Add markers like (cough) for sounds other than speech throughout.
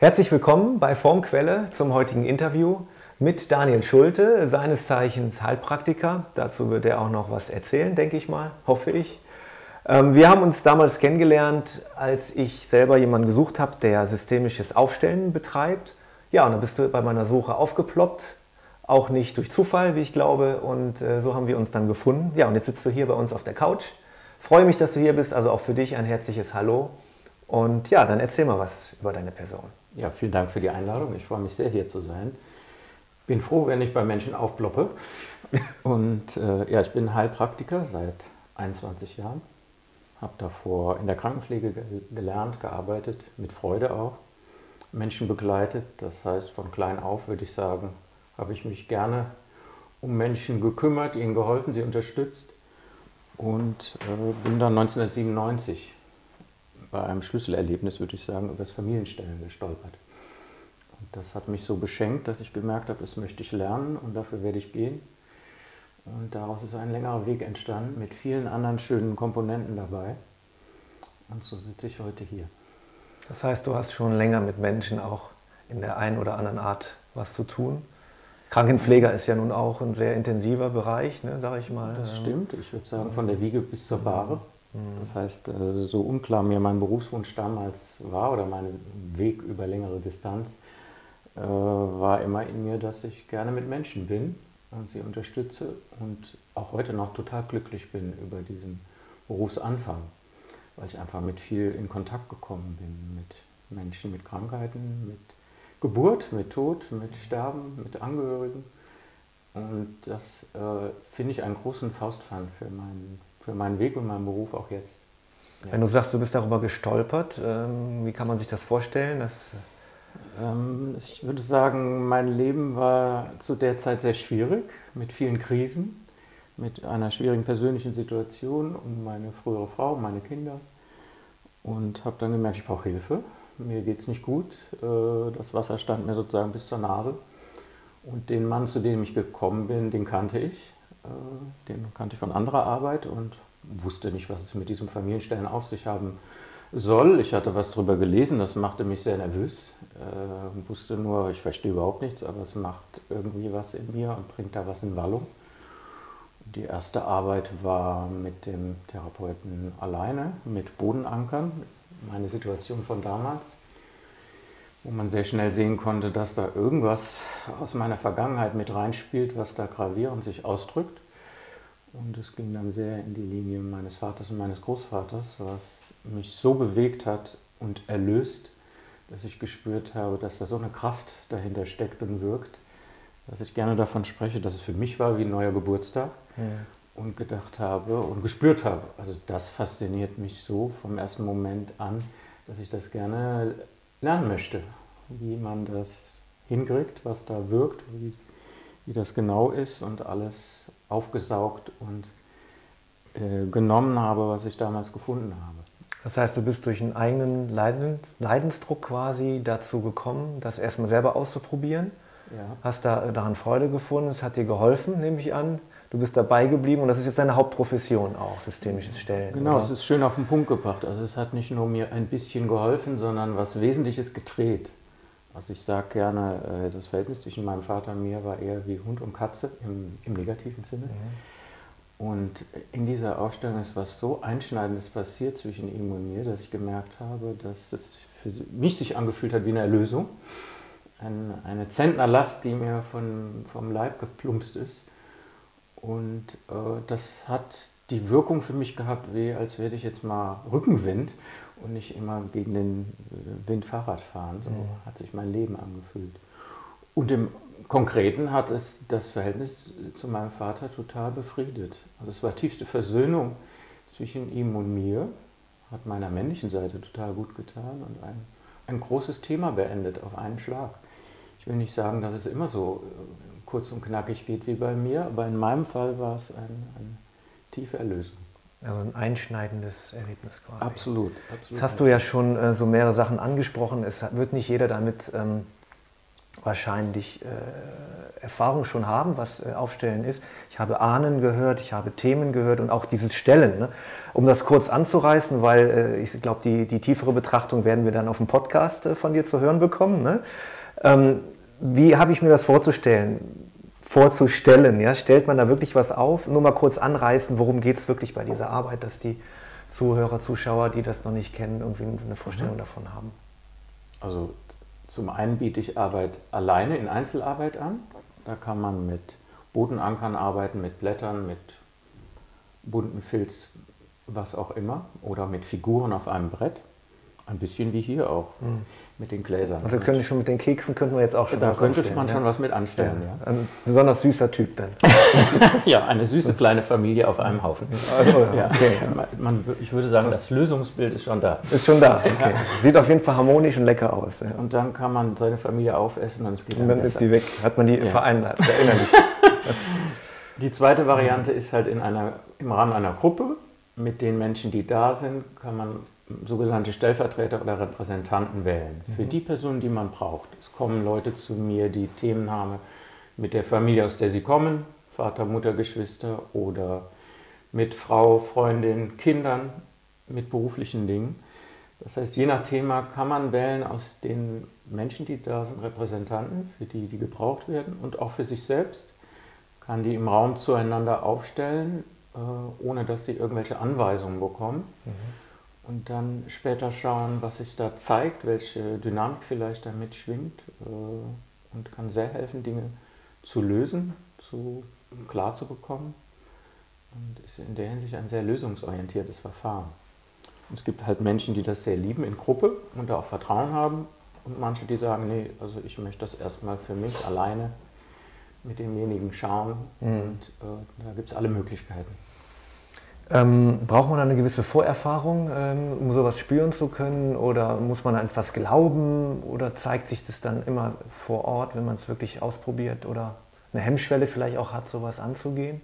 Herzlich willkommen bei Formquelle zum heutigen Interview mit Daniel Schulte, seines Zeichens Heilpraktiker. Dazu wird er auch noch was erzählen, denke ich mal, hoffe ich. Ähm, wir haben uns damals kennengelernt, als ich selber jemanden gesucht habe, der systemisches Aufstellen betreibt. Ja, und dann bist du bei meiner Suche aufgeploppt, auch nicht durch Zufall, wie ich glaube, und äh, so haben wir uns dann gefunden. Ja, und jetzt sitzt du hier bei uns auf der Couch. Freue mich, dass du hier bist, also auch für dich ein herzliches Hallo. Und ja, dann erzähl mal was über deine Person. Ja, vielen Dank für die Einladung. Ich freue mich sehr, hier zu sein. Bin froh, wenn ich bei Menschen aufploppe. Und äh, ja, ich bin Heilpraktiker seit 21 Jahren. Habe davor in der Krankenpflege gelernt, gearbeitet, mit Freude auch. Menschen begleitet. Das heißt, von klein auf würde ich sagen, habe ich mich gerne um Menschen gekümmert, ihnen geholfen, sie unterstützt. Und äh, bin dann 1997 bei einem Schlüsselerlebnis, würde ich sagen, über das Familienstellen gestolpert. Und das hat mich so beschenkt, dass ich gemerkt habe, das möchte ich lernen und dafür werde ich gehen. Und daraus ist ein längerer Weg entstanden mit vielen anderen schönen Komponenten dabei. Und so sitze ich heute hier. Das heißt, du hast schon länger mit Menschen auch in der einen oder anderen Art was zu tun. Krankenpfleger ist ja nun auch ein sehr intensiver Bereich, ne, sage ich mal. Das stimmt. Ich würde sagen, von der Wiege bis zur Bahre. Das heißt, äh, so unklar mir mein Berufswunsch damals war oder mein Weg über längere Distanz, äh, war immer in mir, dass ich gerne mit Menschen bin und sie unterstütze und auch heute noch total glücklich bin über diesen Berufsanfang, weil ich einfach mit viel in Kontakt gekommen bin, mit Menschen mit Krankheiten, mit Geburt, mit Tod, mit Sterben, mit Angehörigen. Und das äh, finde ich einen großen Faustpfand für meinen für meinen Weg und meinen Beruf auch jetzt. Ja. Wenn du sagst, du bist darüber gestolpert, ähm, wie kann man sich das vorstellen? Das ähm, ich würde sagen, mein Leben war zu der Zeit sehr schwierig, mit vielen Krisen, mit einer schwierigen persönlichen Situation um meine frühere Frau, um meine Kinder. Und habe dann gemerkt, ich brauche Hilfe. Mir geht es nicht gut. Äh, das Wasser stand mir sozusagen bis zur Nase. Und den Mann, zu dem ich gekommen bin, den kannte ich. Äh, den kannte ich von anderer Arbeit und wusste nicht, was es mit diesem Familienstellen auf sich haben soll. Ich hatte was darüber gelesen, das machte mich sehr nervös. Äh, wusste nur, ich verstehe überhaupt nichts, aber es macht irgendwie was in mir und bringt da was in Wallung. Die erste Arbeit war mit dem Therapeuten alleine, mit Bodenankern, meine Situation von damals, wo man sehr schnell sehen konnte, dass da irgendwas aus meiner Vergangenheit mit reinspielt, was da gravierend sich ausdrückt. Und es ging dann sehr in die Linie meines Vaters und meines Großvaters, was mich so bewegt hat und erlöst, dass ich gespürt habe, dass da so eine Kraft dahinter steckt und wirkt, dass ich gerne davon spreche, dass es für mich war wie ein neuer Geburtstag. Ja. Und gedacht habe und gespürt habe, also das fasziniert mich so vom ersten Moment an, dass ich das gerne lernen möchte, wie man das hinkriegt, was da wirkt, wie, wie das genau ist und alles aufgesaugt und äh, genommen habe, was ich damals gefunden habe. Das heißt, du bist durch einen eigenen Leidens Leidensdruck quasi dazu gekommen, das erstmal selber auszuprobieren. Ja. Hast da daran Freude gefunden, es hat dir geholfen, nehme ich an. Du bist dabei geblieben und das ist jetzt deine Hauptprofession auch, systemisches Stellen. Genau, oder? es ist schön auf den Punkt gebracht. Also es hat nicht nur mir ein bisschen geholfen, sondern was Wesentliches gedreht. Also ich sage gerne, äh, das Verhältnis zwischen meinem Vater und mir war eher wie Hund und Katze im, im negativen Sinne. Mhm. Und in dieser Ausstellung ist was so Einschneidendes passiert zwischen ihm und mir, dass ich gemerkt habe, dass es für mich sich angefühlt hat wie eine Erlösung. Ein, eine Zentnerlast, die mir von, vom Leib geplumpst ist. Und äh, das hat die Wirkung für mich gehabt, wie als werde ich jetzt mal Rückenwind und nicht immer gegen den äh, Wind Fahrrad fahren. So mhm. hat sich mein Leben angefühlt. Und im Konkreten hat es das Verhältnis zu meinem Vater total befriedet. Also es war tiefste Versöhnung zwischen ihm und mir, hat meiner männlichen Seite total gut getan und ein, ein großes Thema beendet auf einen Schlag. Ich will nicht sagen, dass es immer so äh, kurz und knackig geht wie bei mir, aber in meinem Fall war es ein, eine tiefe Erlösung. Also ein einschneidendes Erlebnis quasi. Absolut. absolut. Jetzt hast du ja schon äh, so mehrere Sachen angesprochen. Es wird nicht jeder damit ähm, wahrscheinlich äh, Erfahrung schon haben, was äh, Aufstellen ist. Ich habe Ahnen gehört, ich habe Themen gehört und auch dieses Stellen. Ne? Um das kurz anzureißen, weil äh, ich glaube, die, die tiefere Betrachtung werden wir dann auf dem Podcast äh, von dir zu hören bekommen. Ne? Ähm, wie habe ich mir das vorzustellen? Vorzustellen, ja? stellt man da wirklich was auf? Nur mal kurz anreißen, worum geht es wirklich bei dieser Arbeit, dass die Zuhörer, Zuschauer, die das noch nicht kennen, irgendwie eine Vorstellung mhm. davon haben. Also zum einen biete ich Arbeit alleine in Einzelarbeit an. Da kann man mit Bodenankern arbeiten, mit Blättern, mit bunten Filz, was auch immer, oder mit Figuren auf einem Brett. Ein bisschen wie hier auch. Mhm mit den Gläsern. Also könnte ich schon mit den Keksen könnten wir jetzt auch schon Da könnte man ja? schon was mit anstellen, ja. Ein besonders süßer Typ dann. (laughs) ja, eine süße kleine Familie auf einem Haufen. Also, ja. Okay. Man, ich würde sagen, das Lösungsbild ist schon da. Ist schon da, okay. Sieht auf jeden Fall harmonisch und lecker aus. Und dann kann man seine Familie aufessen, dann ist die, dann, dann ist die weg. Hat man die ja. vereinbart, verinnerlicht. (laughs) die zweite Variante ist halt in einer, im Rahmen einer Gruppe. Mit den Menschen, die da sind, kann man sogenannte Stellvertreter oder Repräsentanten wählen. Mhm. Für die Personen, die man braucht. Es kommen Leute zu mir, die Themen haben mit der Familie, aus der sie kommen, Vater, Mutter, Geschwister oder mit Frau, Freundin, Kindern, mit beruflichen Dingen. Das heißt, je nach Thema kann man wählen aus den Menschen, die da sind, Repräsentanten, für die, die gebraucht werden und auch für sich selbst, kann die im Raum zueinander aufstellen, äh, ohne dass sie irgendwelche Anweisungen bekommen. Mhm und dann später schauen, was sich da zeigt, welche Dynamik vielleicht damit schwingt äh, und kann sehr helfen, Dinge zu lösen, zu, klar zu bekommen und ist in der Hinsicht ein sehr lösungsorientiertes Verfahren. Und es gibt halt Menschen, die das sehr lieben in Gruppe und da auch Vertrauen haben und manche, die sagen, nee, also ich möchte das erstmal für mich alleine mit demjenigen schauen mhm. und äh, da gibt es alle Möglichkeiten. Ähm, braucht man eine gewisse Vorerfahrung, ähm, um sowas spüren zu können? Oder muss man an etwas glauben? Oder zeigt sich das dann immer vor Ort, wenn man es wirklich ausprobiert? Oder eine Hemmschwelle vielleicht auch hat, sowas anzugehen?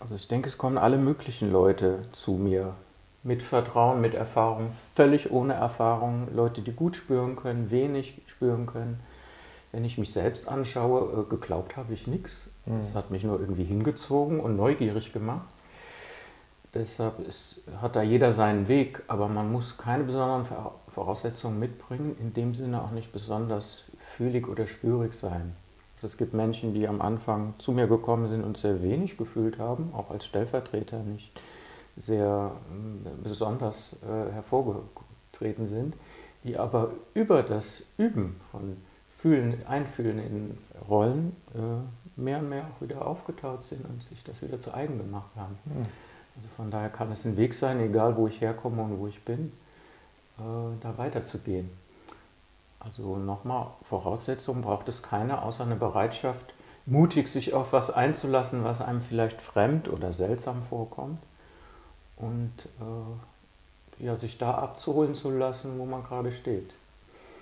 Also ich denke, es kommen alle möglichen Leute zu mir. Mit Vertrauen, mit Erfahrung, völlig ohne Erfahrung. Leute, die gut spüren können, wenig spüren können. Wenn ich mich selbst anschaue, äh, geglaubt habe ich nichts. Es mhm. hat mich nur irgendwie hingezogen und neugierig gemacht. Deshalb ist, hat da jeder seinen Weg, aber man muss keine besonderen Voraussetzungen mitbringen, in dem Sinne auch nicht besonders fühlig oder spürig sein. Also es gibt Menschen, die am Anfang zu mir gekommen sind und sehr wenig gefühlt haben, auch als Stellvertreter nicht sehr äh, besonders äh, hervorgetreten sind, die aber über das Üben von Fühlen, Einfühlen in Rollen äh, mehr und mehr auch wieder aufgetaut sind und sich das wieder zu eigen gemacht haben. Mhm. Also von daher kann es ein Weg sein, egal wo ich herkomme und wo ich bin, äh, da weiterzugehen. Also nochmal, Voraussetzungen braucht es keine, außer eine Bereitschaft, mutig sich auf was einzulassen, was einem vielleicht fremd oder seltsam vorkommt. Und äh, ja, sich da abzuholen zu lassen, wo man gerade steht.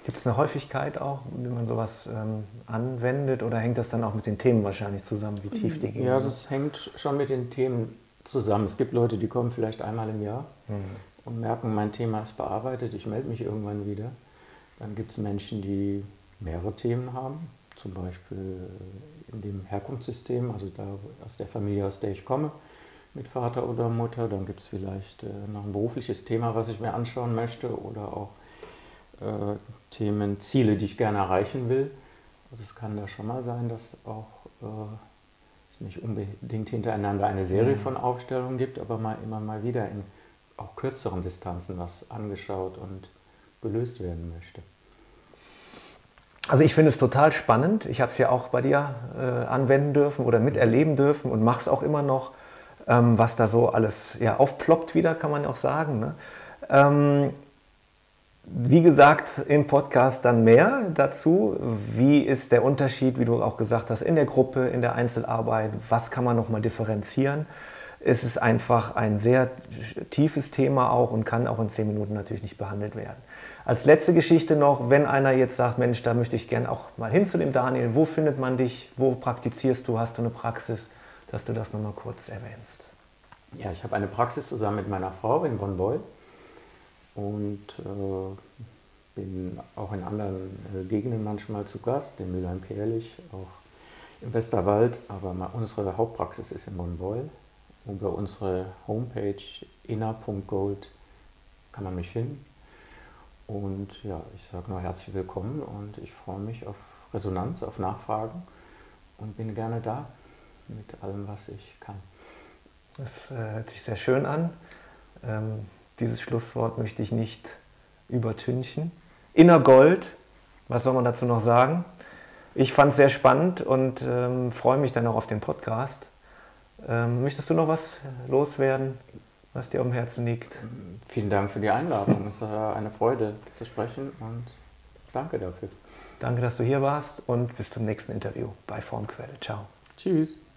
Gibt es eine Häufigkeit auch, wenn man sowas ähm, anwendet oder hängt das dann auch mit den Themen wahrscheinlich zusammen, wie tief die gehen? Ja, das hängt schon mit den Themen zusammen. Es gibt Leute, die kommen vielleicht einmal im Jahr mhm. und merken, mein Thema ist bearbeitet, ich melde mich irgendwann wieder. Dann gibt es Menschen, die mehrere Themen haben, zum Beispiel in dem Herkunftssystem, also da aus der Familie, aus der ich komme, mit Vater oder Mutter. Dann gibt es vielleicht äh, noch ein berufliches Thema, was ich mir anschauen möchte oder auch äh, Themen, Ziele, die ich gerne erreichen will. Also es kann da schon mal sein, dass auch äh, nicht unbedingt hintereinander eine Serie mhm. von Aufstellungen gibt, aber mal immer mal wieder in auch kürzeren Distanzen was angeschaut und gelöst werden möchte. Also ich finde es total spannend. Ich habe es ja auch bei dir äh, anwenden dürfen oder miterleben dürfen und mache es auch immer noch, ähm, was da so alles ja, aufploppt wieder, kann man auch sagen. Ne? Ähm, wie gesagt, im Podcast dann mehr dazu. Wie ist der Unterschied, wie du auch gesagt hast, in der Gruppe, in der Einzelarbeit? Was kann man nochmal differenzieren? Es ist einfach ein sehr tiefes Thema auch und kann auch in zehn Minuten natürlich nicht behandelt werden. Als letzte Geschichte noch, wenn einer jetzt sagt, Mensch, da möchte ich gerne auch mal hin zu dem Daniel, wo findet man dich, wo praktizierst du, hast du eine Praxis, dass du das nochmal kurz erwähnst. Ja, ich habe eine Praxis zusammen mit meiner Frau in Bonn-Beul und äh, bin auch in anderen äh, Gegenden manchmal zu Gast, in Mülheim-Perlich, auch im Westerwald, aber unsere Hauptpraxis ist in Monbeul. Über unsere Homepage inner.gold kann man mich finden. Und ja, ich sage nur herzlich willkommen und ich freue mich auf Resonanz, auf Nachfragen und bin gerne da mit allem, was ich kann. Das äh, hört sich sehr schön an. Ähm, dieses Schlusswort möchte ich nicht übertünchen. Inner Gold, was soll man dazu noch sagen? Ich fand es sehr spannend und ähm, freue mich dann auch auf den Podcast. Ähm, möchtest du noch was loswerden, was dir am Herzen liegt? Vielen Dank für die Einladung. es war eine Freude zu sprechen und danke dafür. Danke, dass du hier warst und bis zum nächsten Interview bei Formquelle. Ciao. Tschüss.